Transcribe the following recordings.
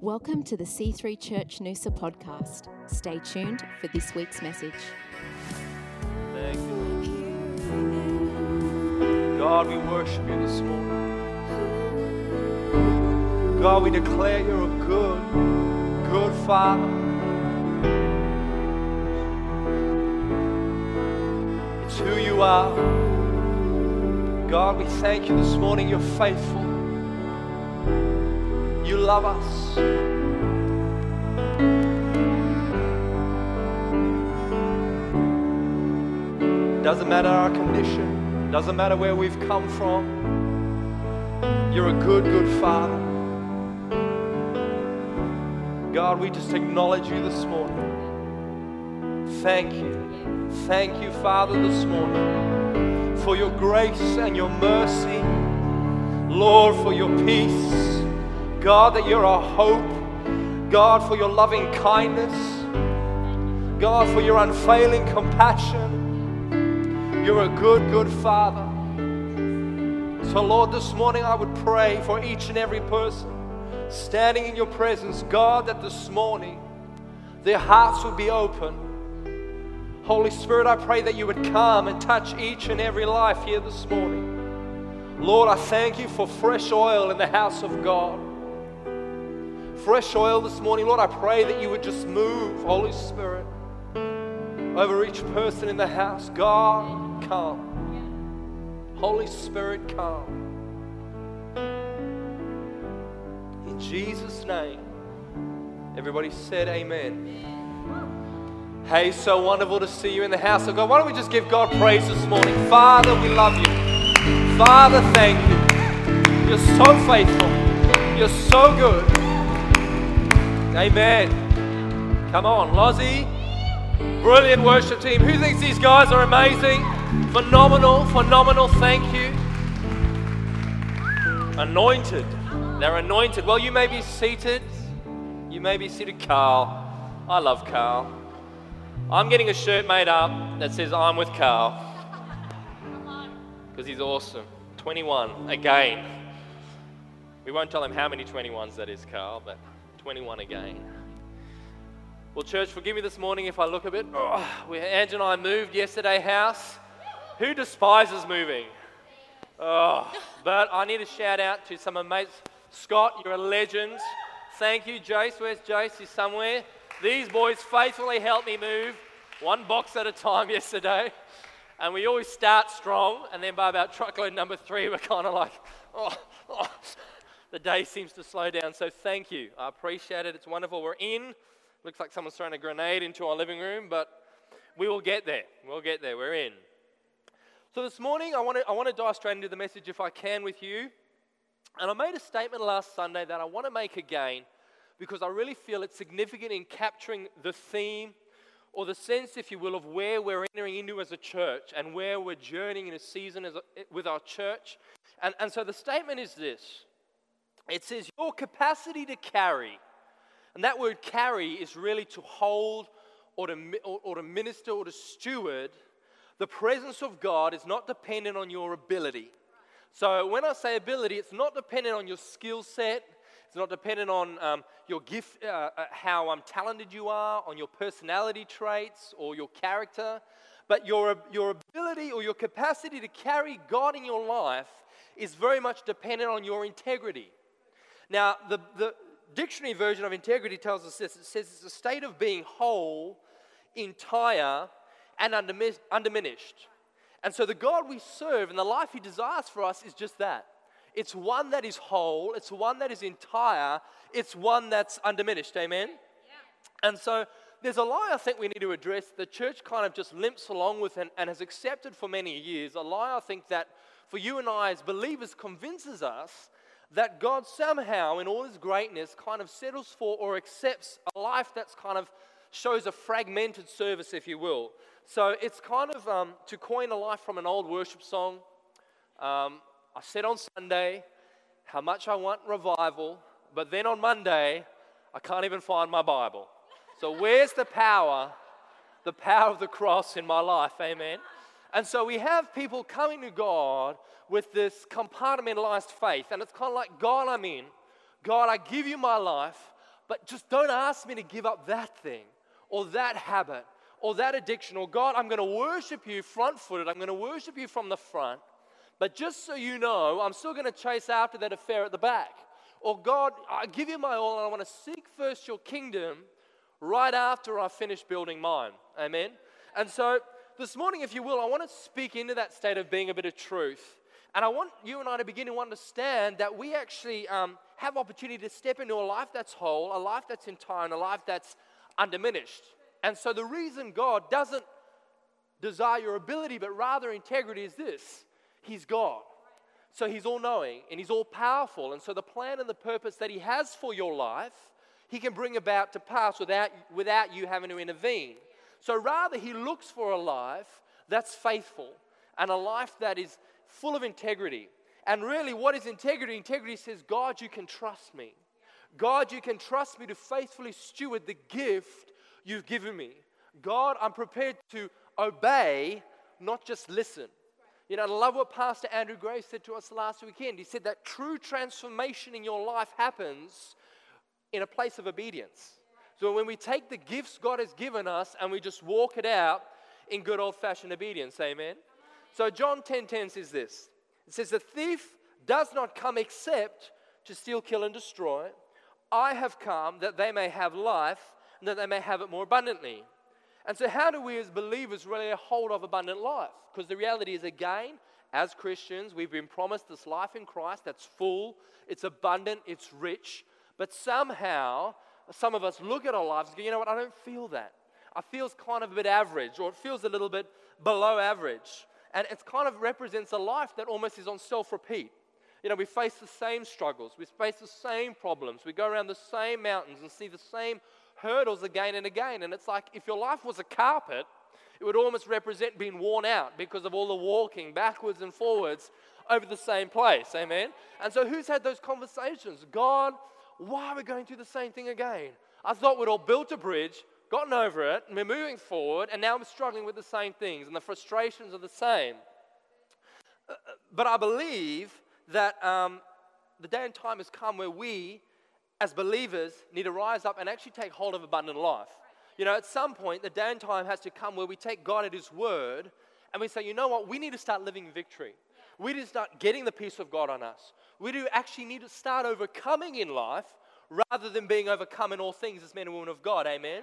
Welcome to the C3 Church Noosa podcast. Stay tuned for this week's message. Thank you. God, we worship you this morning. God, we declare you're a good, good Father. It's who you are. God, we thank you this morning. You're faithful. You love us. Doesn't matter our condition, doesn't matter where we've come from. You're a good, good Father. God, we just acknowledge you this morning. Thank you. Thank you, Father, this morning for your grace and your mercy. Lord, for your peace. God, that you're our hope. God, for your loving kindness. God, for your unfailing compassion. You're a good, good Father. So, Lord, this morning I would pray for each and every person standing in your presence, God, that this morning their hearts would be open. Holy Spirit, I pray that you would come and touch each and every life here this morning. Lord, I thank you for fresh oil in the house of God. Fresh oil this morning. Lord, I pray that you would just move, Holy Spirit, over each person in the house. God, come. Holy Spirit, come. In Jesus' name. Everybody said amen. Hey, so wonderful to see you in the house of God. Why don't we just give God praise this morning? Father, we love you. Father, thank you. You're so faithful. You're so good. Amen. Come on, Lozzie. Brilliant worship team. Who thinks these guys are amazing? Phenomenal, phenomenal. Thank you. Anointed. They're anointed. Well, you may be seated. You may be seated. Carl. I love Carl. I'm getting a shirt made up that says I'm with Carl. Because he's awesome. 21 again. We won't tell him how many 21s that is, Carl, but 21 again. Well, church, forgive me this morning if I look a bit. Oh, we, and I moved yesterday house. Who despises moving? Oh, but I need a shout out to some of my mates. Scott, you're a legend. Thank you, Jace. Where's Jace? He's somewhere. These boys faithfully helped me move one box at a time yesterday. And we always start strong, and then by about truckload number three, we're kind of like, oh, oh, the day seems to slow down. So thank you. I appreciate it. It's wonderful. We're in. Looks like someone's thrown a grenade into our living room, but we will get there. We'll get there. We're in. So this morning, I want to I want to dive straight into the message if I can with you. And I made a statement last Sunday that I want to make again because I really feel it's significant in capturing the theme or the sense, if you will, of where we're entering into as a church and where we're journeying in a season a, with our church. And, and so the statement is this it says, Your capacity to carry, and that word carry is really to hold or to, or, to minister or to steward. The presence of God is not dependent on your ability. So when I say ability, it's not dependent on your skill set. It's not dependent on um, your gift, uh, uh, how um, talented you are, on your personality traits or your character. But your, your ability or your capacity to carry God in your life is very much dependent on your integrity. Now, the, the dictionary version of integrity tells us this it says it's a state of being whole, entire, and undiminished. And so, the God we serve and the life He desires for us is just that. It's one that is whole, it's one that is entire, it's one that's undiminished. Amen? Yeah. And so, there's a lie I think we need to address. The church kind of just limps along with and, and has accepted for many years. A lie I think that for you and I as believers convinces us that God somehow, in all his greatness, kind of settles for or accepts a life that's kind of shows a fragmented service, if you will. So it's kind of um, to coin a life from an old worship song. Um, I said on Sunday how much I want revival, but then on Monday, I can't even find my Bible. So where's the power, the power of the cross in my life? Amen. And so we have people coming to God with this compartmentalized faith. And it's kind of like, God, I'm in. God, I give you my life. but just don't ask me to give up that thing or that habit or that addiction. Or God, I'm going to worship you front footed. I'm going to worship you from the front. But just so you know, I'm still going to chase after that affair at the back. Or God, I give you my all and I want to seek first your kingdom right after I finish building mine. Amen. And so this morning, if you will, I want to speak into that state of being a bit of truth. And I want you and I to begin to understand that we actually um, have opportunity to step into a life that's whole, a life that's entire, and a life that's undiminished. And so the reason God doesn't desire your ability, but rather integrity, is this He's God. So He's all knowing and He's all powerful. And so the plan and the purpose that He has for your life, He can bring about to pass without, without you having to intervene. So rather, He looks for a life that's faithful and a life that is full of integrity. And really, what is integrity? Integrity says, God, you can trust me. God, you can trust me to faithfully steward the gift you've given me. God, I'm prepared to obey, not just listen. You know, I love what Pastor Andrew Gray said to us last weekend. He said that true transformation in your life happens in a place of obedience. So when we take the gifts God has given us and we just walk it out in good old fashioned obedience, amen? So John 10:10 10, 10 says this. It says, The thief does not come except to steal, kill, and destroy. I have come that they may have life and that they may have it more abundantly. And so, how do we as believers really hold of abundant life? Because the reality is, again, as Christians, we've been promised this life in Christ that's full, it's abundant, it's rich. But somehow, some of us look at our lives and go, you know what, I don't feel that. I feel kind of a bit average, or it feels a little bit below average. And it kind of represents a life that almost is on self repeat. You know, we face the same struggles, we face the same problems, we go around the same mountains and see the same hurdles again and again. And it's like if your life was a carpet, it would almost represent being worn out because of all the walking backwards and forwards over the same place. Amen? And so, who's had those conversations? God, why are we going through the same thing again? I thought we'd all built a bridge, gotten over it, and we're moving forward, and now I'm struggling with the same things, and the frustrations are the same. Uh, uh, but I believe that um, the day and time has come where we, as believers, need to rise up and actually take hold of abundant life. You know, at some point, the day and time has to come where we take God at His word and we say, you know what, we need to start living victory. We need to start getting the peace of God on us. We do actually need to start overcoming in life rather than being overcome in all things as men and women of God. Amen?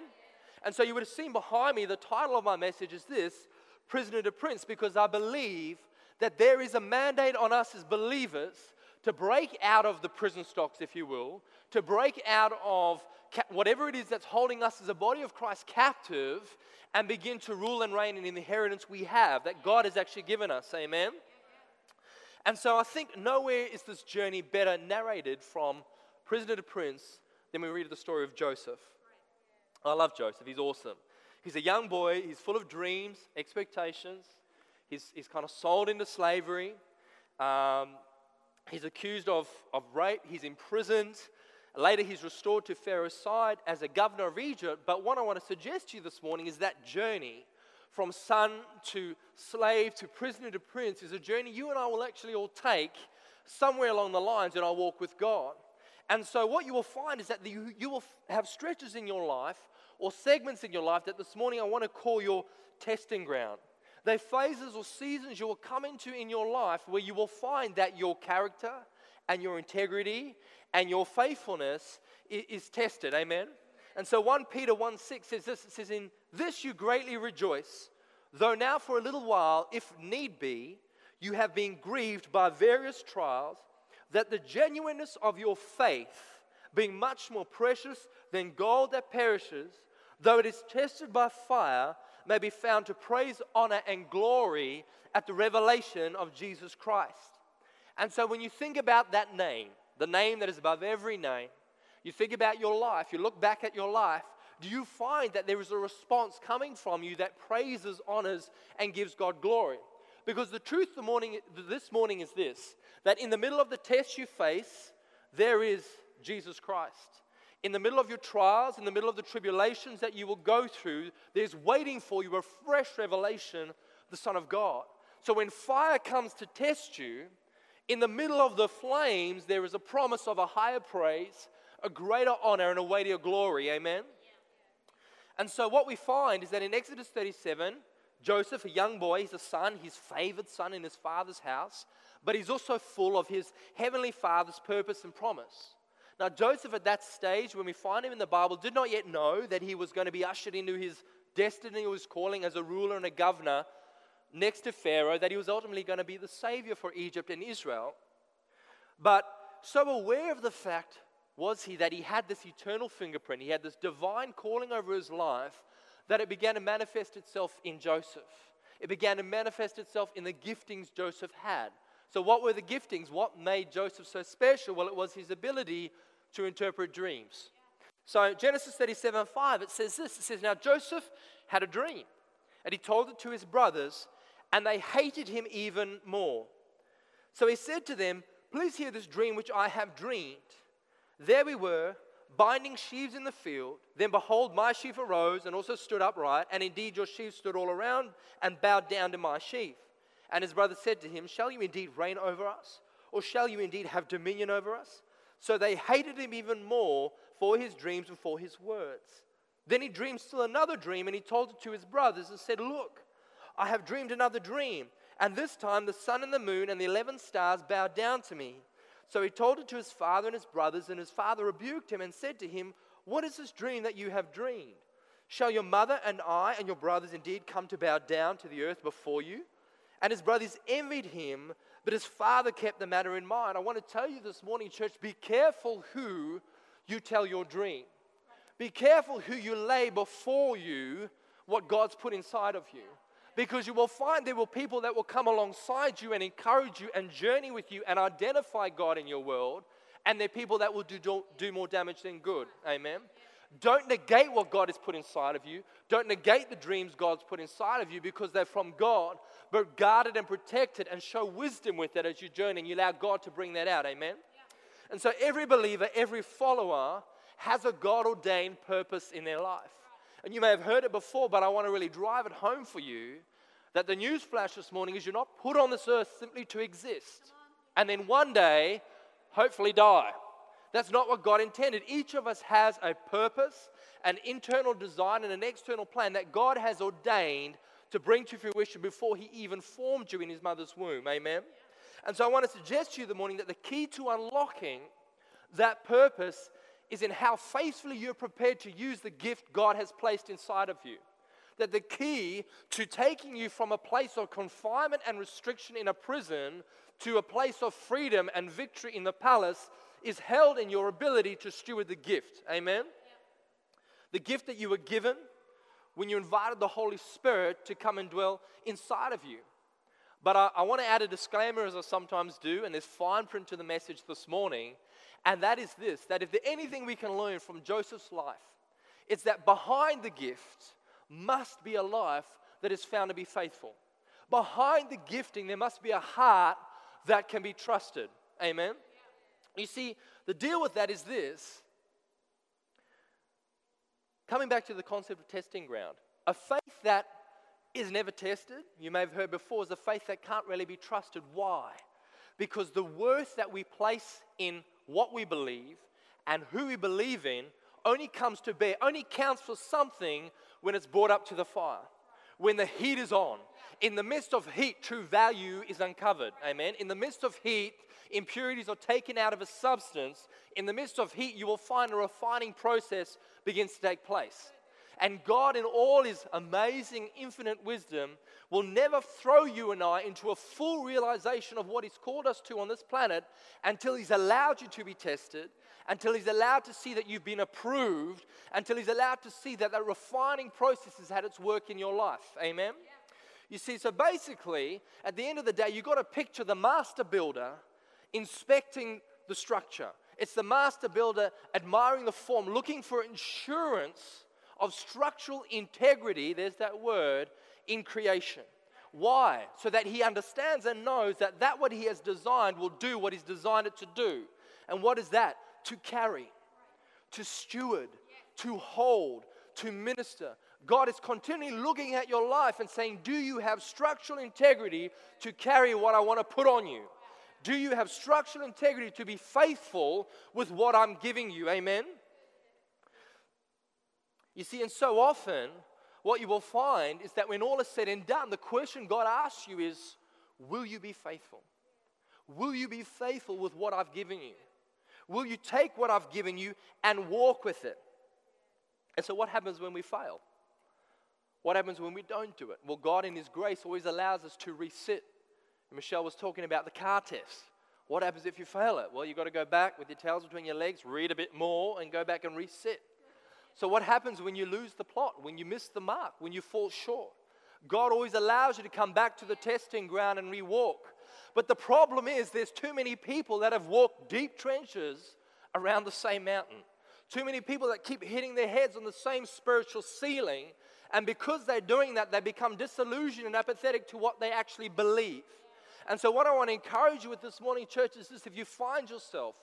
And so you would have seen behind me the title of my message is this Prisoner to Prince, because I believe that there is a mandate on us as believers to break out of the prison stocks, if you will, to break out of whatever it is that's holding us as a body of Christ captive and begin to rule and reign in the inheritance we have that God has actually given us. Amen? And so I think nowhere is this journey better narrated from prisoner to prince than we read the story of Joseph. I love Joseph, he's awesome. He's a young boy, he's full of dreams, expectations. He's, he's kind of sold into slavery. Um, he's accused of, of rape, he's imprisoned. Later, he's restored to Pharaoh's side as a governor of Egypt. But what I want to suggest to you this morning is that journey from son to slave to prisoner to prince is a journey you and I will actually all take somewhere along the lines in our walk with God. And so, what you will find is that you, you will have stretches in your life or segments in your life that this morning I want to call your testing ground. They're phases or seasons you will come into in your life where you will find that your character and your integrity and your faithfulness is, is tested. Amen? And so 1 Peter 1 6 says this it says, In this you greatly rejoice, though now for a little while, if need be, you have been grieved by various trials, that the genuineness of your faith, being much more precious than gold that perishes, though it is tested by fire, may be found to praise, honor, and glory at the revelation of Jesus Christ. And so when you think about that name, the name that is above every name, you think about your life, you look back at your life, do you find that there is a response coming from you that praises, honors, and gives God glory? Because the truth the morning, this morning is this that in the middle of the test you face, there is Jesus Christ in the middle of your trials, in the middle of the tribulations that you will go through, there's waiting for you a fresh revelation, the Son of God. So when fire comes to test you, in the middle of the flames, there is a promise of a higher praise, a greater honor and a weightier glory. Amen? And so, what we find is that in Exodus 37, Joseph, a young boy, he's a son, his favored son in his father's house, but he's also full of his heavenly father's purpose and promise. Now, Joseph, at that stage, when we find him in the Bible, did not yet know that he was going to be ushered into his destiny his calling as a ruler and a governor next to Pharaoh, that he was ultimately going to be the savior for Egypt and Israel. But so aware of the fact was he that he had this eternal fingerprint, he had this divine calling over his life, that it began to manifest itself in Joseph. It began to manifest itself in the giftings Joseph had. So, what were the giftings? What made Joseph so special? Well, it was his ability to interpret dreams. So, Genesis 37 5, it says this it says, Now Joseph had a dream, and he told it to his brothers, and they hated him even more. So he said to them, Please hear this dream which I have dreamed. There we were, binding sheaves in the field. Then behold, my sheaf arose and also stood upright, and indeed your sheaves stood all around and bowed down to my sheaf. And his brother said to him, Shall you indeed reign over us? Or shall you indeed have dominion over us? So they hated him even more for his dreams and for his words. Then he dreamed still another dream, and he told it to his brothers and said, Look, I have dreamed another dream. And this time the sun and the moon and the eleven stars bowed down to me. So he told it to his father and his brothers, and his father rebuked him and said to him, What is this dream that you have dreamed? Shall your mother and I and your brothers indeed come to bow down to the earth before you? And his brothers envied him, but his father kept the matter in mind. I want to tell you this morning, church, be careful who you tell your dream. Be careful who you lay before you what God's put inside of you because you will find there will people that will come alongside you and encourage you and journey with you and identify God in your world, and they're people that will do, do more damage than good. Amen. Don't negate what God has put inside of you. Don't negate the dreams God's put inside of you because they're from God, but guard it and protect it and show wisdom with it as you journey and you allow God to bring that out. Amen. And so every believer, every follower has a God ordained purpose in their life. And you may have heard it before, but I want to really drive it home for you that the news flash this morning is you're not put on this earth simply to exist and then one day hopefully die. That's not what God intended. Each of us has a purpose, an internal design, and an external plan that God has ordained to bring to fruition before He even formed you in His mother's womb. Amen? And so I want to suggest to you the morning that the key to unlocking that purpose is in how faithfully you're prepared to use the gift God has placed inside of you. That the key to taking you from a place of confinement and restriction in a prison to a place of freedom and victory in the palace is held in your ability to steward the gift. Amen? The gift that you were given when you invited the Holy Spirit to come and dwell inside of you. But I, I want to add a disclaimer, as I sometimes do, and there's fine print to the message this morning and that is this that if there's anything we can learn from Joseph's life, it's that behind the gift must be a life that is found to be faithful. Behind the gifting, there must be a heart that can be trusted. Amen? You see, the deal with that is this. Coming back to the concept of testing ground, a faith that is never tested, you may have heard before, is a faith that can't really be trusted. Why? Because the worth that we place in what we believe and who we believe in only comes to bear, only counts for something when it's brought up to the fire, when the heat is on. In the midst of heat, true value is uncovered. Amen. In the midst of heat, impurities are taken out of a substance. In the midst of heat, you will find a refining process begins to take place. And God, in all His amazing, infinite wisdom, will never throw you and I into a full realization of what He's called us to on this planet until He's allowed you to be tested, until He's allowed to see that you've been approved, until He's allowed to see that that refining process has had its work in your life. Amen? Yeah. You see, so basically, at the end of the day, you've got to picture the master builder inspecting the structure. It's the master builder admiring the form, looking for insurance of structural integrity, there's that word, in creation. Why? So that he understands and knows that that what he has designed will do what he's designed it to do. And what is that? To carry, to steward, to hold, to minister. God is continually looking at your life and saying, Do you have structural integrity to carry what I want to put on you? Do you have structural integrity to be faithful with what I'm giving you? Amen? You see, and so often, what you will find is that when all is said and done, the question God asks you is, Will you be faithful? Will you be faithful with what I've given you? Will you take what I've given you and walk with it? And so, what happens when we fail? What happens when we don't do it? Well, God, in His grace, always allows us to resit. Michelle was talking about the car test. What happens if you fail it? Well, you've got to go back with your tails between your legs, read a bit more, and go back and reset. So, what happens when you lose the plot, when you miss the mark, when you fall short? God always allows you to come back to the testing ground and rewalk. But the problem is, there's too many people that have walked deep trenches around the same mountain. Too many people that keep hitting their heads on the same spiritual ceiling. And because they're doing that, they become disillusioned and apathetic to what they actually believe. And so, what I want to encourage you with this morning, church, is this if you find yourself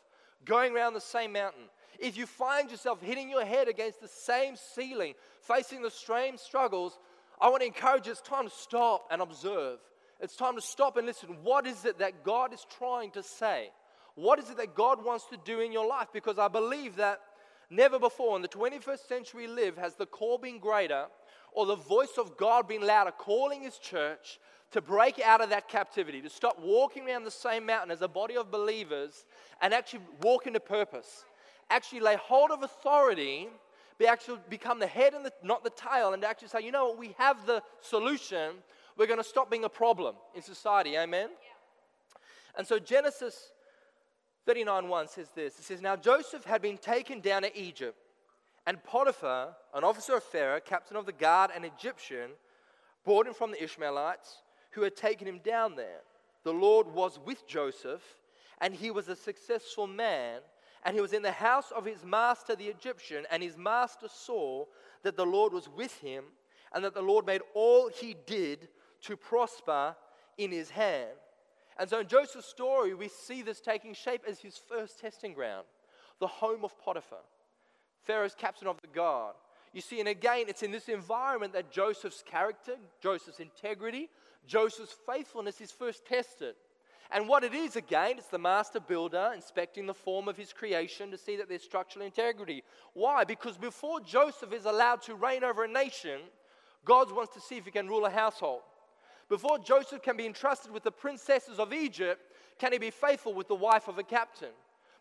going around the same mountain, if you find yourself hitting your head against the same ceiling, facing the same struggles, I want to encourage you, it's time to stop and observe it's time to stop and listen. What is it that God is trying to say? What is it that God wants to do in your life? Because I believe that never before in the 21st century live has the call been greater or the voice of God been louder, calling His church to break out of that captivity, to stop walking around the same mountain as a body of believers and actually walk into purpose. Actually lay hold of authority, be actually become the head and the, not the tail, and actually say, you know what, we have the solution we're going to stop being a problem in society. Amen? Yeah. And so Genesis 39 1 says this It says, Now Joseph had been taken down to Egypt, and Potiphar, an officer of Pharaoh, captain of the guard, an Egyptian, brought him from the Ishmaelites who had taken him down there. The Lord was with Joseph, and he was a successful man. And he was in the house of his master, the Egyptian, and his master saw that the Lord was with him, and that the Lord made all he did to prosper in his hand. And so in Joseph's story, we see this taking shape as his first testing ground, the home of Potiphar, Pharaoh's captain of the guard. You see, and again, it's in this environment that Joseph's character, Joseph's integrity, Joseph's faithfulness is first tested. And what it is, again, it's the master builder inspecting the form of his creation to see that there's structural integrity. Why? Because before Joseph is allowed to reign over a nation, God wants to see if he can rule a household. Before Joseph can be entrusted with the princesses of Egypt, can he be faithful with the wife of a captain?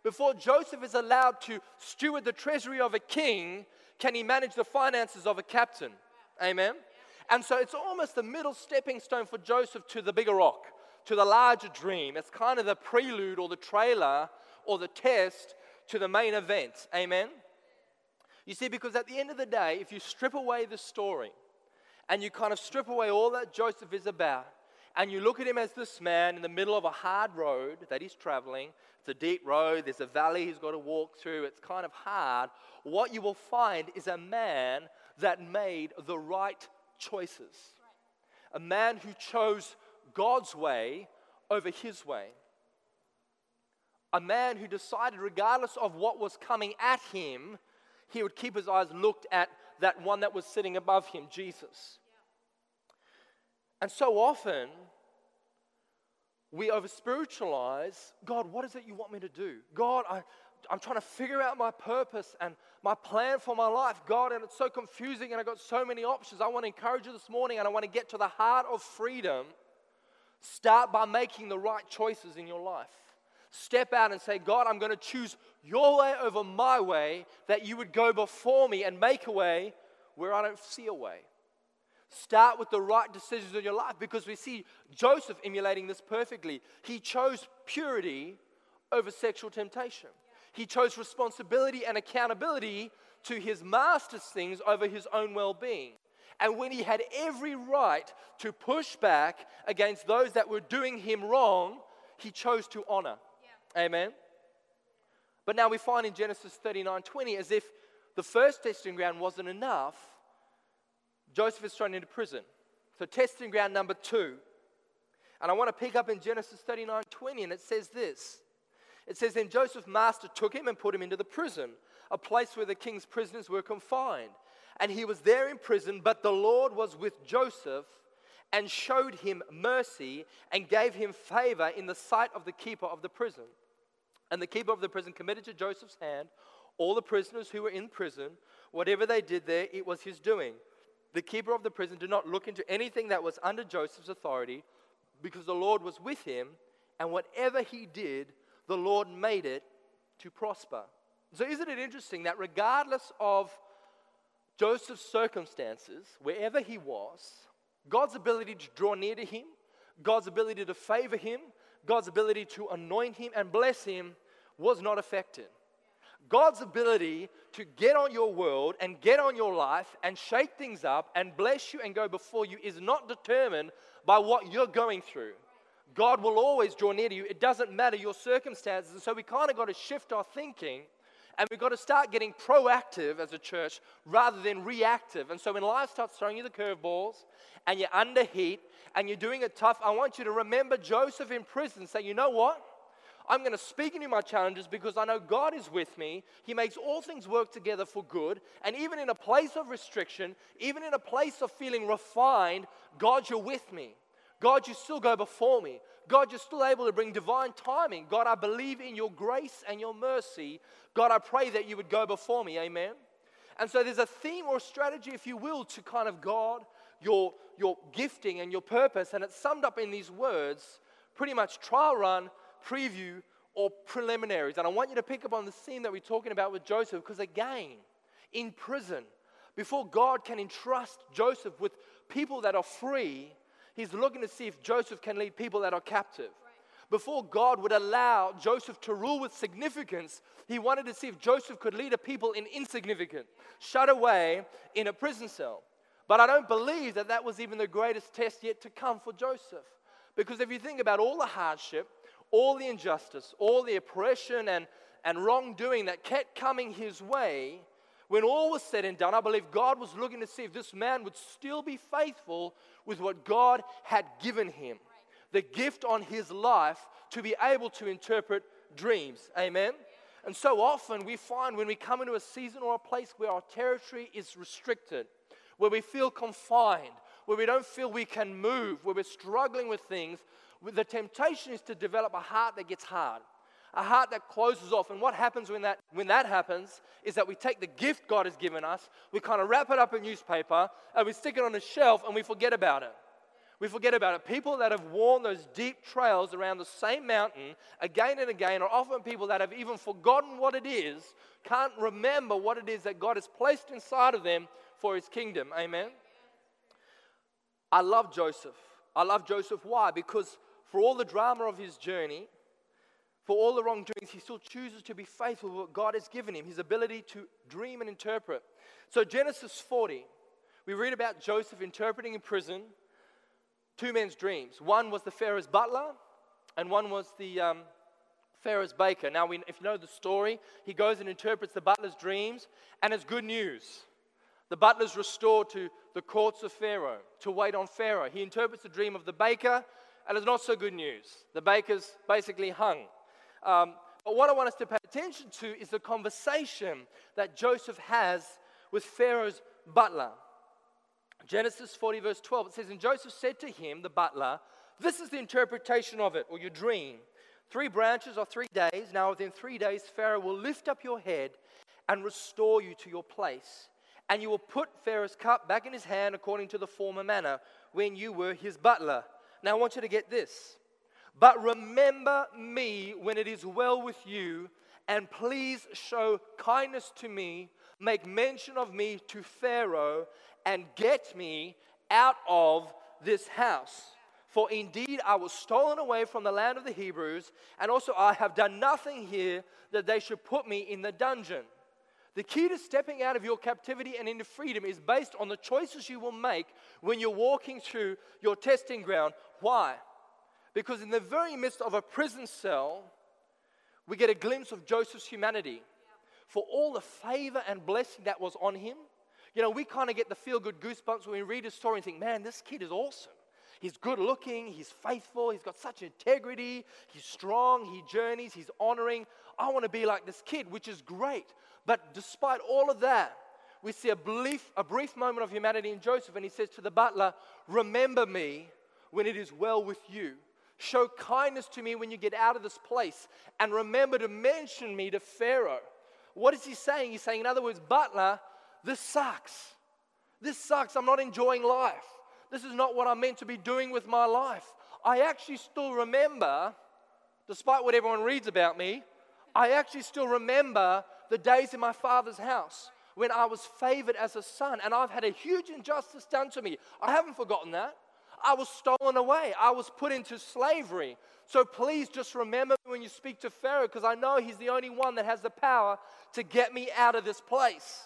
Before Joseph is allowed to steward the treasury of a king, can he manage the finances of a captain? Amen? And so it's almost the middle stepping stone for Joseph to the bigger rock, to the larger dream. It's kind of the prelude or the trailer or the test to the main event. Amen? You see, because at the end of the day, if you strip away the story, and you kind of strip away all that Joseph is about, and you look at him as this man in the middle of a hard road that he's traveling. It's a deep road, there's a valley he's got to walk through, it's kind of hard. What you will find is a man that made the right choices, a man who chose God's way over his way. A man who decided, regardless of what was coming at him, he would keep his eyes looked at that one that was sitting above him, Jesus. And so often, we over spiritualize God, what is it you want me to do? God, I, I'm trying to figure out my purpose and my plan for my life, God, and it's so confusing and I've got so many options. I want to encourage you this morning and I want to get to the heart of freedom. Start by making the right choices in your life. Step out and say, God, I'm going to choose your way over my way, that you would go before me and make a way where I don't see a way. Start with the right decisions in your life because we see Joseph emulating this perfectly. He chose purity over sexual temptation. He chose responsibility and accountability to his master's things over his own well being. And when he had every right to push back against those that were doing him wrong, he chose to honor. Yeah. Amen. But now we find in Genesis 39 20, as if the first testing ground wasn't enough, Joseph is thrown into prison. So, testing ground number two. And I want to pick up in Genesis 39 20, and it says this. It says, Then Joseph's master took him and put him into the prison, a place where the king's prisoners were confined. And he was there in prison, but the Lord was with Joseph and showed him mercy and gave him favor in the sight of the keeper of the prison. And the keeper of the prison committed to Joseph's hand all the prisoners who were in prison. Whatever they did there, it was his doing. The keeper of the prison did not look into anything that was under Joseph's authority because the Lord was with him, and whatever he did, the Lord made it to prosper. So, isn't it interesting that regardless of Joseph's circumstances, wherever he was, God's ability to draw near to him, God's ability to favor him, God's ability to anoint him and bless him was not affected. God's ability to get on your world and get on your life and shake things up and bless you and go before you is not determined by what you're going through. God will always draw near to you. It doesn't matter your circumstances. And so we kind of got to shift our thinking and we've got to start getting proactive as a church rather than reactive. And so when life starts throwing you the curveballs and you're under heat and you're doing it tough, I want you to remember Joseph in prison. Say, you know what? I'm going to speak into my challenges because I know God is with me. He makes all things work together for good. And even in a place of restriction, even in a place of feeling refined, God, you're with me. God, you still go before me. God, you're still able to bring divine timing. God, I believe in your grace and your mercy. God, I pray that you would go before me. Amen. And so there's a theme or strategy, if you will, to kind of God, your, your gifting and your purpose. And it's summed up in these words pretty much trial run, preview, or preliminaries. And I want you to pick up on the theme that we're talking about with Joseph because, again, in prison, before God can entrust Joseph with people that are free, He's looking to see if Joseph can lead people that are captive. Before God would allow Joseph to rule with significance, he wanted to see if Joseph could lead a people in insignificant, shut away in a prison cell. But I don't believe that that was even the greatest test yet to come for Joseph. Because if you think about all the hardship, all the injustice, all the oppression and, and wrongdoing that kept coming his way, when all was said and done, I believe God was looking to see if this man would still be faithful with what God had given him the gift on his life to be able to interpret dreams. Amen? And so often we find when we come into a season or a place where our territory is restricted, where we feel confined, where we don't feel we can move, where we're struggling with things, the temptation is to develop a heart that gets hard a heart that closes off. And what happens when that, when that happens is that we take the gift God has given us, we kind of wrap it up in newspaper, and we stick it on a shelf and we forget about it. We forget about it. People that have worn those deep trails around the same mountain again and again are often people that have even forgotten what it is, can't remember what it is that God has placed inside of them for his kingdom. Amen. I love Joseph. I love Joseph. Why? Because for all the drama of his journey, for all the wrongdoings, he still chooses to be faithful with what God has given him, his ability to dream and interpret. So, Genesis 40, we read about Joseph interpreting in prison two men's dreams. One was the Pharaoh's butler, and one was the um, Pharaoh's baker. Now, we, if you know the story, he goes and interprets the butler's dreams, and it's good news. The butler's restored to the courts of Pharaoh to wait on Pharaoh. He interprets the dream of the baker, and it's not so good news. The baker's basically hung. Um, but what I want us to pay attention to is the conversation that Joseph has with Pharaoh's butler. Genesis 40, verse 12, it says, And Joseph said to him, the butler, This is the interpretation of it, or your dream. Three branches are three days. Now, within three days, Pharaoh will lift up your head and restore you to your place. And you will put Pharaoh's cup back in his hand according to the former manner when you were his butler. Now, I want you to get this. But remember me when it is well with you, and please show kindness to me, make mention of me to Pharaoh, and get me out of this house. For indeed I was stolen away from the land of the Hebrews, and also I have done nothing here that they should put me in the dungeon. The key to stepping out of your captivity and into freedom is based on the choices you will make when you're walking through your testing ground. Why? Because in the very midst of a prison cell, we get a glimpse of Joseph's humanity. For all the favor and blessing that was on him, you know, we kind of get the feel good goosebumps when we read his story and think, man, this kid is awesome. He's good looking, he's faithful, he's got such integrity, he's strong, he journeys, he's honoring. I want to be like this kid, which is great. But despite all of that, we see a brief, a brief moment of humanity in Joseph, and he says to the butler, Remember me when it is well with you. Show kindness to me when you get out of this place, and remember to mention me to Pharaoh. What is he saying? He's saying, in other words, butler, this sucks. This sucks. I'm not enjoying life. This is not what I'm meant to be doing with my life. I actually still remember, despite what everyone reads about me, I actually still remember the days in my father's house when I was favored as a son, and I've had a huge injustice done to me. I haven't forgotten that. I was stolen away, I was put into slavery. So please just remember when you speak to Pharaoh, because I know he's the only one that has the power to get me out of this place.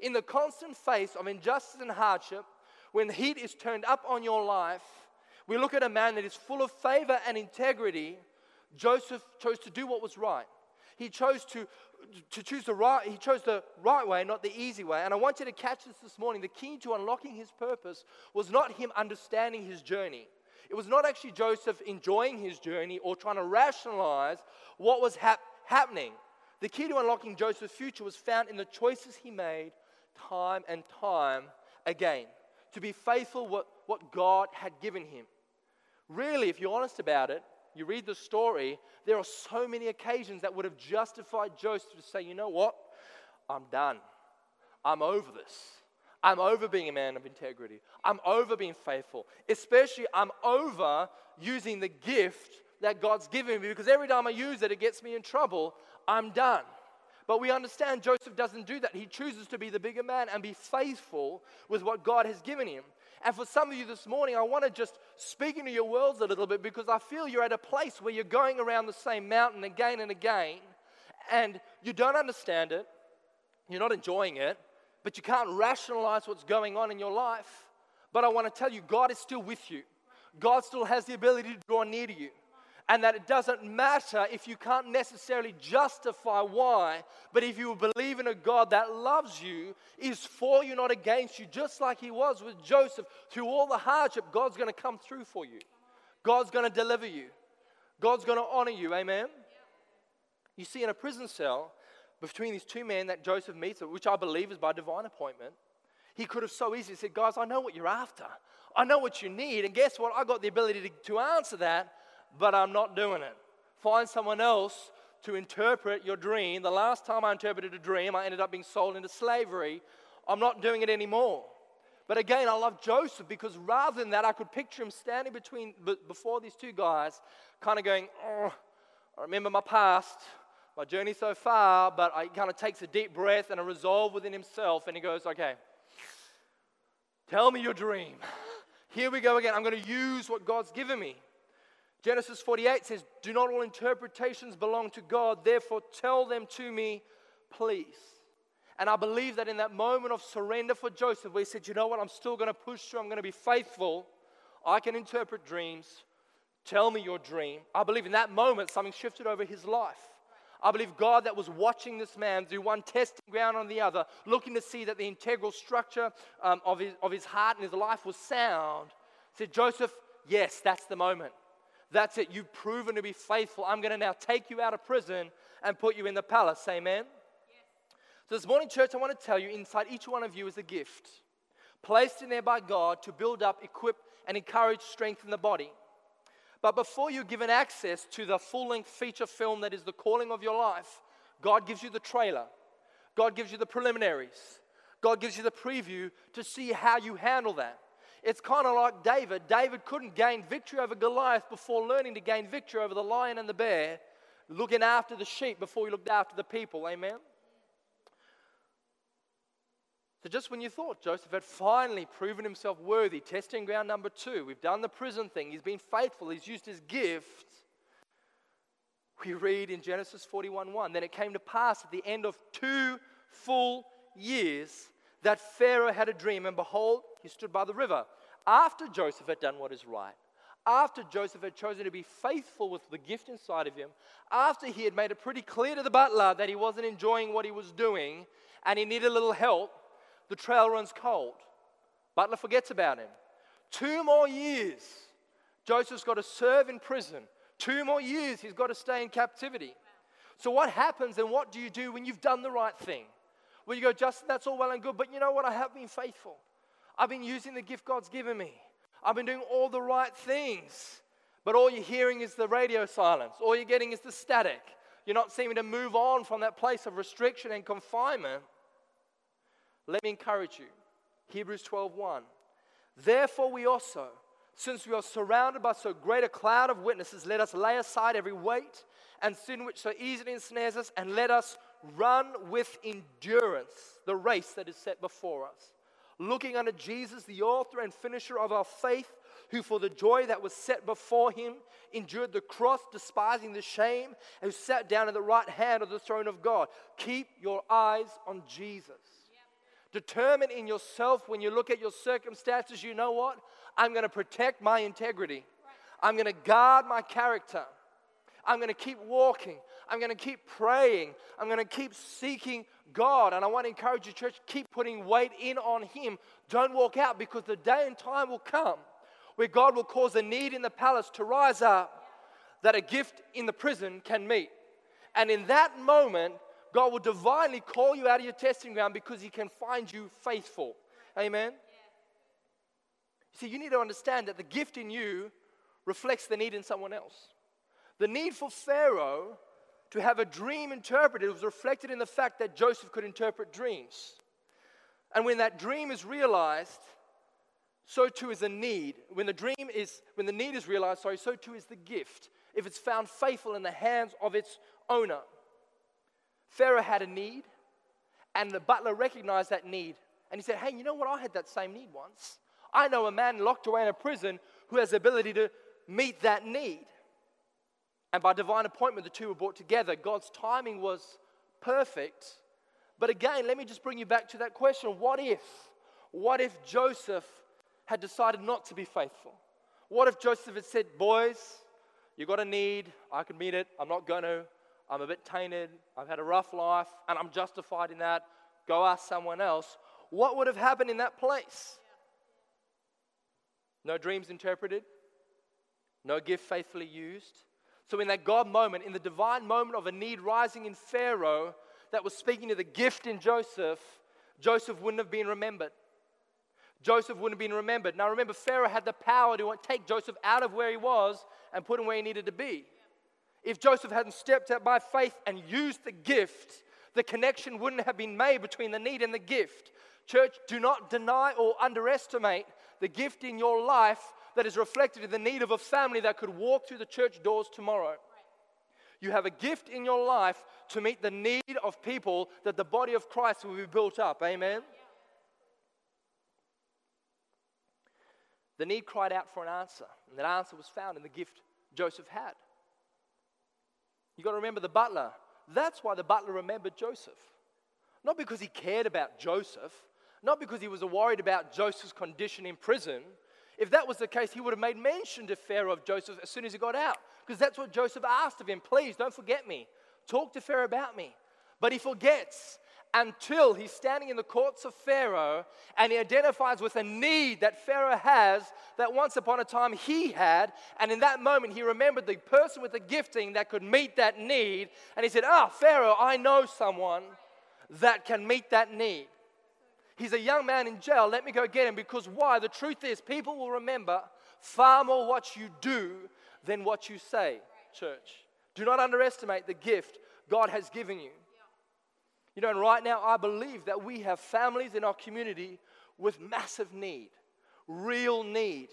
In the constant face of injustice and hardship, when heat is turned up on your life, we look at a man that is full of favor and integrity. Joseph chose to do what was right. He chose to, to choose the right, he chose the right way, not the easy way. And I want you to catch this this morning. The key to unlocking his purpose was not him understanding his journey. It was not actually Joseph enjoying his journey or trying to rationalize what was hap- happening. The key to unlocking Joseph's future was found in the choices he made time and time again to be faithful what, what God had given him. Really, if you're honest about it, you read the story, there are so many occasions that would have justified Joseph to say, you know what? I'm done. I'm over this. I'm over being a man of integrity. I'm over being faithful. Especially, I'm over using the gift that God's given me because every time I use it, it gets me in trouble. I'm done. But we understand Joseph doesn't do that. He chooses to be the bigger man and be faithful with what God has given him. And for some of you this morning, I want to just speak into your worlds a little bit because I feel you're at a place where you're going around the same mountain again and again, and you don't understand it, you're not enjoying it, but you can't rationalize what's going on in your life. But I want to tell you, God is still with you. God still has the ability to draw near to you and that it doesn't matter if you can't necessarily justify why, but if you believe in a God that loves you, is for you, not against you, just like He was with Joseph. Through all the hardship, God's going to come through for you, God's going to deliver you, God's going to honor you. Amen? You see, in a prison cell, between these two men that Joseph meets, which I believe is by divine appointment, he could have so easily said, Guys, I know what you're after. I know what you need. And guess what? I got the ability to, to answer that but I'm not doing it. Find someone else to interpret your dream. The last time I interpreted a dream, I ended up being sold into slavery. I'm not doing it anymore. But again, I love Joseph because rather than that, I could picture him standing between, before these two guys, kind of going, oh, I remember my past, my journey so far, but he kind of takes a deep breath and a resolve within himself, and he goes, okay, tell me your dream. Here we go again. I'm going to use what God's given me. Genesis 48 says, Do not all interpretations belong to God, therefore tell them to me, please. And I believe that in that moment of surrender for Joseph, where he said, You know what, I'm still going to push through, I'm going to be faithful, I can interpret dreams, tell me your dream. I believe in that moment something shifted over his life. I believe God that was watching this man do one testing ground on the other, looking to see that the integral structure um, of, his, of his heart and his life was sound, said, Joseph, yes, that's the moment. That's it. You've proven to be faithful. I'm going to now take you out of prison and put you in the palace. Amen? Yes. So, this morning, church, I want to tell you inside each one of you is a gift placed in there by God to build up, equip, and encourage, strengthen the body. But before you're given access to the full length feature film that is the calling of your life, God gives you the trailer, God gives you the preliminaries, God gives you the preview to see how you handle that. It's kind of like David. David couldn't gain victory over Goliath before learning to gain victory over the lion and the bear, looking after the sheep before he looked after the people. Amen? So, just when you thought Joseph had finally proven himself worthy, testing ground number two, we've done the prison thing, he's been faithful, he's used his gift. We read in Genesis 41 1 Then it came to pass at the end of two full years that Pharaoh had a dream, and behold, he stood by the river. After Joseph had done what is right, after Joseph had chosen to be faithful with the gift inside of him, after he had made it pretty clear to the butler that he wasn't enjoying what he was doing and he needed a little help, the trail runs cold. Butler forgets about him. Two more years, Joseph's got to serve in prison. Two more years, he's got to stay in captivity. So, what happens and what do you do when you've done the right thing? Well, you go, Justin, that's all well and good, but you know what? I have been faithful. I've been using the gift God's given me. I've been doing all the right things. But all you're hearing is the radio silence. All you're getting is the static. You're not seeming to move on from that place of restriction and confinement. Let me encourage you. Hebrews 12:1. Therefore we also, since we are surrounded by so great a cloud of witnesses, let us lay aside every weight and sin which so easily ensnares us, and let us run with endurance the race that is set before us. Looking unto Jesus, the author and finisher of our faith, who for the joy that was set before him endured the cross, despising the shame, and who sat down at the right hand of the throne of God. Keep your eyes on Jesus. Determine in yourself when you look at your circumstances, you know what? I'm going to protect my integrity. I'm going to guard my character. I'm going to keep walking. I'm going to keep praying. I'm going to keep seeking God. And I want to encourage you, church, keep putting weight in on Him. Don't walk out because the day and time will come where God will cause a need in the palace to rise up that a gift in the prison can meet. And in that moment, God will divinely call you out of your testing ground because He can find you faithful. Amen? See, you need to understand that the gift in you reflects the need in someone else. The need for Pharaoh to have a dream interpreted was reflected in the fact that Joseph could interpret dreams. And when that dream is realized, so too is the need. When the dream is, when the need is realized, sorry, so too is the gift, if it's found faithful in the hands of its owner. Pharaoh had a need, and the butler recognized that need. And he said, Hey, you know what? I had that same need once. I know a man locked away in a prison who has the ability to meet that need. And by divine appointment, the two were brought together. God's timing was perfect. But again, let me just bring you back to that question what if? What if Joseph had decided not to be faithful? What if Joseph had said, Boys, you got a need, I can meet it, I'm not going to, I'm a bit tainted, I've had a rough life, and I'm justified in that, go ask someone else? What would have happened in that place? No dreams interpreted, no gift faithfully used. So, in that God moment, in the divine moment of a need rising in Pharaoh that was speaking to the gift in Joseph, Joseph wouldn't have been remembered. Joseph wouldn't have been remembered. Now remember, Pharaoh had the power to take Joseph out of where he was and put him where he needed to be. If Joseph hadn't stepped out by faith and used the gift, the connection wouldn't have been made between the need and the gift. Church, do not deny or underestimate the gift in your life that is reflected in the need of a family that could walk through the church doors tomorrow. You have a gift in your life to meet the need of people that the body of Christ will be built up. Amen. The need cried out for an answer, and that answer was found in the gift Joseph had. You've got to remember the butler. That's why the butler remembered Joseph. Not because he cared about Joseph, not because he was worried about Joseph's condition in prison. If that was the case, he would have made mention to Pharaoh of Joseph as soon as he got out, because that's what Joseph asked of him. Please don't forget me. Talk to Pharaoh about me. But he forgets until he's standing in the courts of Pharaoh and he identifies with a need that Pharaoh has that once upon a time he had. And in that moment, he remembered the person with the gifting that could meet that need. And he said, Ah, Pharaoh, I know someone that can meet that need. He's a young man in jail. Let me go get him because why? The truth is, people will remember far more what you do than what you say, church. Do not underestimate the gift God has given you. You know, and right now I believe that we have families in our community with massive need, real need.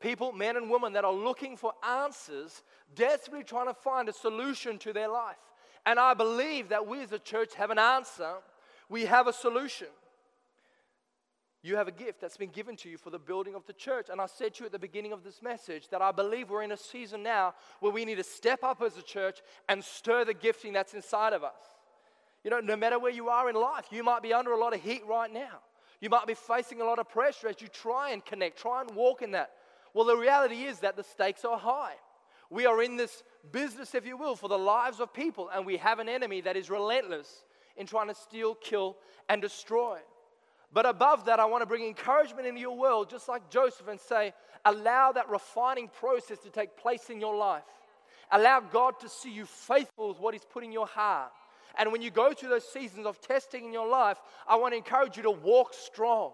People, men and women, that are looking for answers, desperately trying to find a solution to their life. And I believe that we as a church have an answer, we have a solution. You have a gift that's been given to you for the building of the church. And I said to you at the beginning of this message that I believe we're in a season now where we need to step up as a church and stir the gifting that's inside of us. You know, no matter where you are in life, you might be under a lot of heat right now. You might be facing a lot of pressure as you try and connect, try and walk in that. Well, the reality is that the stakes are high. We are in this business, if you will, for the lives of people, and we have an enemy that is relentless in trying to steal, kill, and destroy. But above that, I want to bring encouragement into your world, just like Joseph, and say, allow that refining process to take place in your life. Allow God to see you faithful with what He's put in your heart And when you go through those seasons of testing in your life, I want to encourage you to walk strong,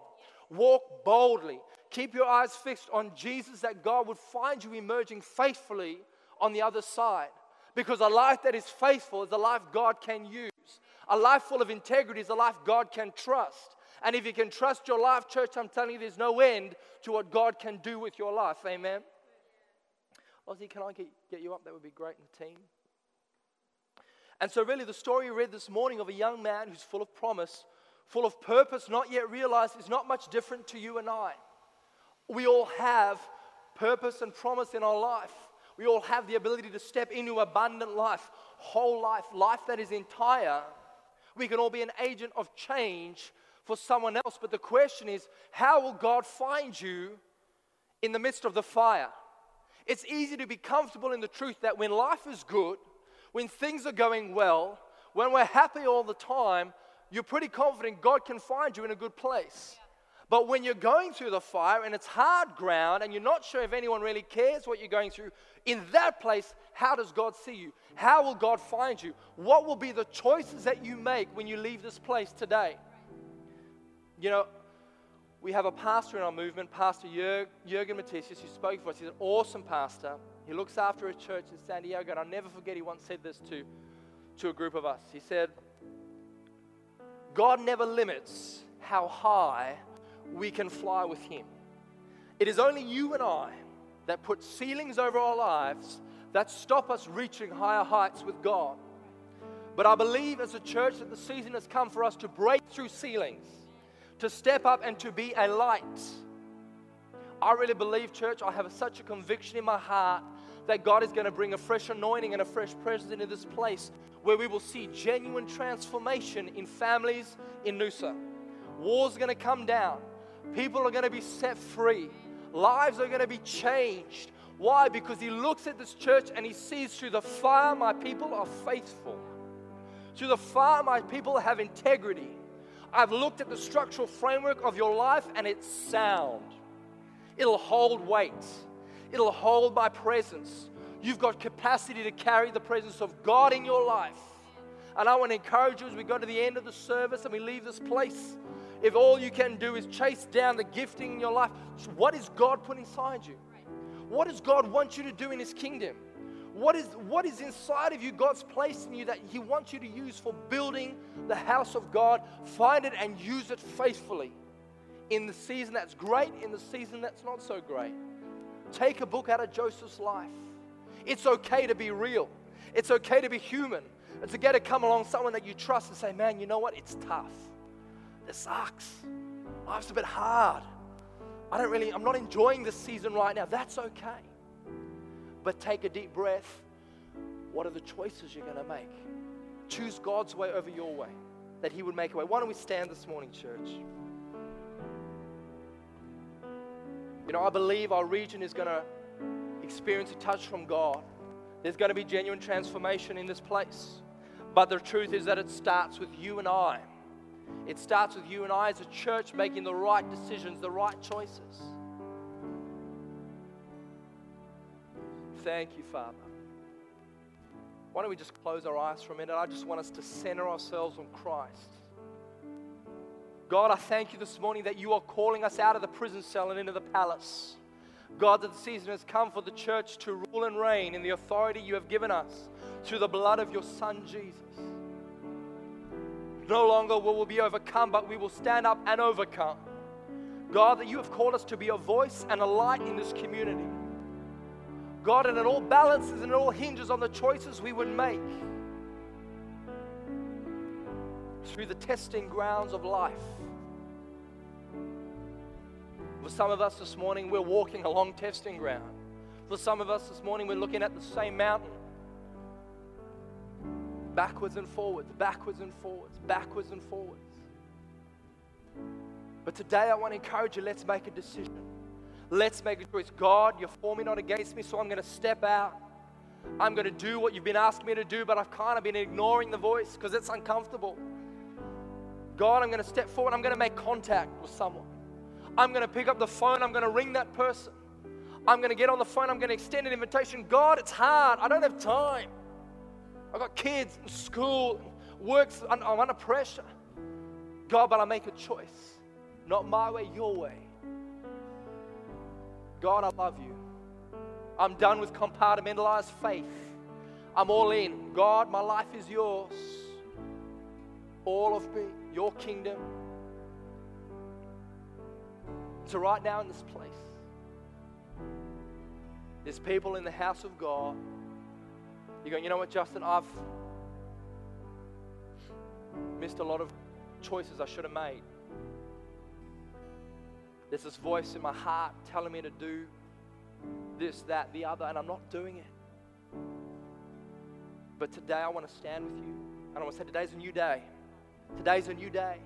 walk boldly, keep your eyes fixed on Jesus, that God would find you emerging faithfully on the other side. Because a life that is faithful is a life God can use. A life full of integrity is a life God can trust. And if you can trust your life, church, I'm telling you, there's no end to what God can do with your life. Amen. Ozzy, can I get, you up? That would be great in the team. And so, really, the story we read this morning of a young man who's full of promise, full of purpose, not yet realized, is not much different to you and I. We all have purpose and promise in our life. We all have the ability to step into abundant life, whole life, life that is entire. We can all be an agent of change for someone else. But the question is, how will God find you in the midst of the fire? It's easy to be comfortable in the truth that when life is good, when things are going well, when we're happy all the time, you're pretty confident God can find you in a good place. But when you're going through the fire and it's hard ground and you're not sure if anyone really cares what you're going through, in that place, how does God see you? How will God find you? What will be the choices that you make when you leave this place today? You know, we have a pastor in our movement, Pastor Jurgen Matthesius, who spoke for us. He's an awesome pastor. He looks after a church in San Diego, and I'll never forget he once said this to, to a group of us. He said, God never limits how high we can fly with Him. It is only you and I that put ceilings over our lives that stop us reaching higher heights with God. But I believe as a church that the season has come for us to break through ceilings to step up and to be a light. I really believe, church, I have such a conviction in my heart that God is going to bring a fresh anointing and a fresh presence into this place where we will see genuine transformation in families in Noosa. Wars are going to come down, people are going to be set free, lives are going to be changed. Why? Because He looks at this church and He sees through the fire, my people are faithful. Through the fire, my people have integrity. I've looked at the structural framework of your life and it's sound. It'll hold weight, it'll hold my presence. You've got capacity to carry the presence of God in your life. And I want to encourage you as we go to the end of the service and we leave this place. If all you can do is chase down the gifting in your life, what is God put inside you? What does God want you to do in His kingdom? What is, what is inside of you God's placed in you that He wants you to use for building the house of God? Find it and use it faithfully in the season that's great, in the season that's not so great. Take a book out of Joseph's life. It's okay to be real, it's okay to be human. It's okay to come along someone that you trust and say, Man, you know what? It's tough. This sucks. Life's a bit hard. I don't really, I'm not enjoying this season right now. That's okay. But take a deep breath. What are the choices you're going to make? Choose God's way over your way, that He would make a way. Why don't we stand this morning, church? You know, I believe our region is going to experience a touch from God. There's going to be genuine transformation in this place. But the truth is that it starts with you and I. It starts with you and I as a church making the right decisions, the right choices. Thank you, Father. Why don't we just close our eyes for a minute? I just want us to center ourselves on Christ. God, I thank you this morning that you are calling us out of the prison cell and into the palace. God, that the season has come for the church to rule and reign in the authority you have given us through the blood of your Son, Jesus. No longer will we be overcome, but we will stand up and overcome. God, that you have called us to be a voice and a light in this community. God, and it all balances and it all hinges on the choices we would make through the testing grounds of life. For some of us this morning, we're walking along testing ground. For some of us this morning, we're looking at the same mountain. Backwards and forwards, backwards and forwards, backwards and forwards. But today I want to encourage you let's make a decision. Let's make a choice. God, you're for me, not against me, so I'm going to step out. I'm going to do what you've been asking me to do, but I've kind of been ignoring the voice because it's uncomfortable. God, I'm going to step forward. I'm going to make contact with someone. I'm going to pick up the phone. I'm going to ring that person. I'm going to get on the phone. I'm going to extend an invitation. God, it's hard. I don't have time. I've got kids and school, and works, I'm under pressure. God, but I make a choice. Not my way, your way. God, I love you. I'm done with compartmentalized faith. I'm all in. God, my life is yours. All of me, your kingdom. So, right now in this place, there's people in the house of God. You're going, you know what, Justin? I've missed a lot of choices I should have made. There's this voice in my heart telling me to do this, that, the other, and I'm not doing it. But today I want to stand with you. And I want to say, today's a new day. Today's a new day.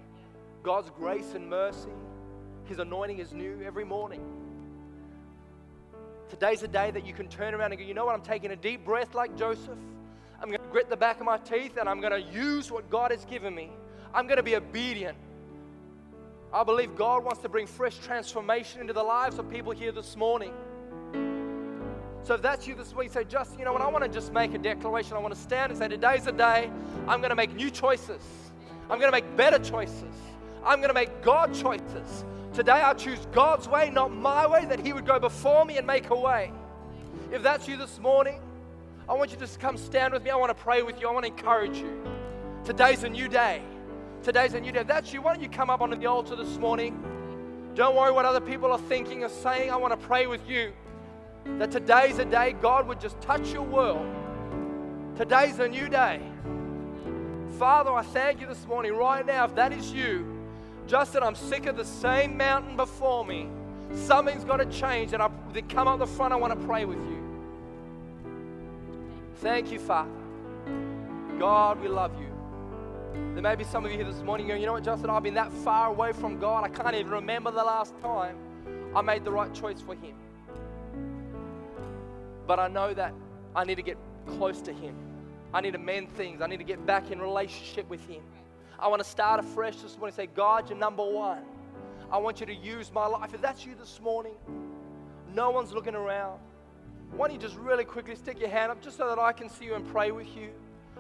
God's grace and mercy, His anointing is new every morning. Today's a day that you can turn around and go, you know what? I'm taking a deep breath like Joseph. I'm going to grit the back of my teeth and I'm going to use what God has given me. I'm going to be obedient. I believe God wants to bring fresh transformation into the lives of people here this morning. So if that's you this week, say, just, you know what, I want to just make a declaration. I want to stand and say, today's a day I'm going to make new choices. I'm going to make better choices. I'm going to make God choices. Today I choose God's way, not my way, that He would go before me and make a way. If that's you this morning, I want you to just come stand with me. I want to pray with you. I want to encourage you. Today's a new day. Today's a new day. If that's you, why don't you come up onto the altar this morning? Don't worry what other people are thinking or saying. I want to pray with you that today's a day God would just touch your world. Today's a new day. Father, I thank you this morning, right now, if that is you, Justin, I'm sick of the same mountain before me. Something's got to change, and I come up the front. I want to pray with you. Thank you, Father. God, we love you. There may be some of you here this morning going, you know what, Justin, I've been that far away from God, I can't even remember the last time I made the right choice for Him. But I know that I need to get close to Him. I need to mend things. I need to get back in relationship with Him. I want to start afresh this morning. Say, God, you're number one. I want you to use my life. If that's you this morning, no one's looking around. Why don't you just really quickly stick your hand up just so that I can see you and pray with you?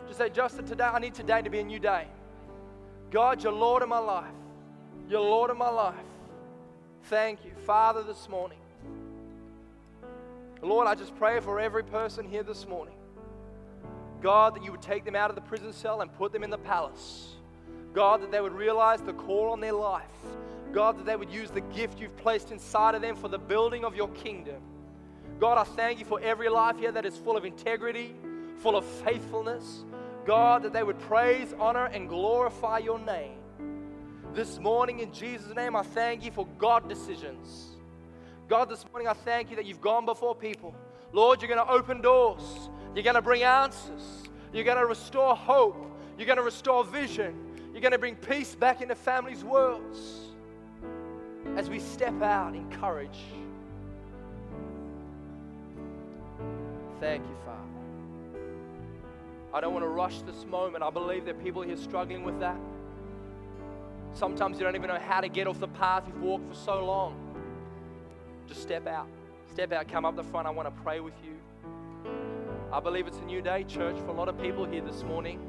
Just say, Justin, today, I need today to be a new day. God, you're Lord of my life. You're Lord of my life. Thank you. Father, this morning. Lord, I just pray for every person here this morning. God, that you would take them out of the prison cell and put them in the palace. God, that they would realize the call on their life. God, that they would use the gift you've placed inside of them for the building of your kingdom. God, I thank you for every life here that is full of integrity, full of faithfulness. God, that they would praise, honor, and glorify your name. This morning, in Jesus' name, I thank you for God decisions. God, this morning, I thank you that you've gone before people. Lord, you're going to open doors, you're going to bring answers, you're going to restore hope, you're going to restore vision, you're going to bring peace back into families' worlds as we step out in courage. Thank you, Father. I don't want to rush this moment. I believe there are people here struggling with that. Sometimes you don't even know how to get off the path you've walked for so long. Just step out. Step out, come up the front. I want to pray with you. I believe it's a new day, church, for a lot of people here this morning.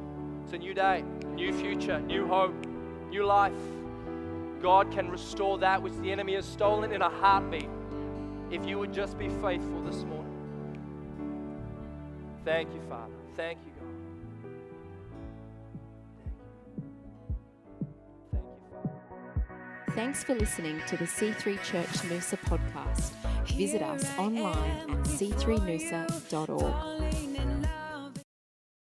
It's a new day, new future, new hope, new life. God can restore that which the enemy has stolen in a heartbeat if you would just be faithful this morning. Thank you, Father. Thank you, Thanks for listening to the C3 Church Noosa podcast. Visit us online at c3noosa.org.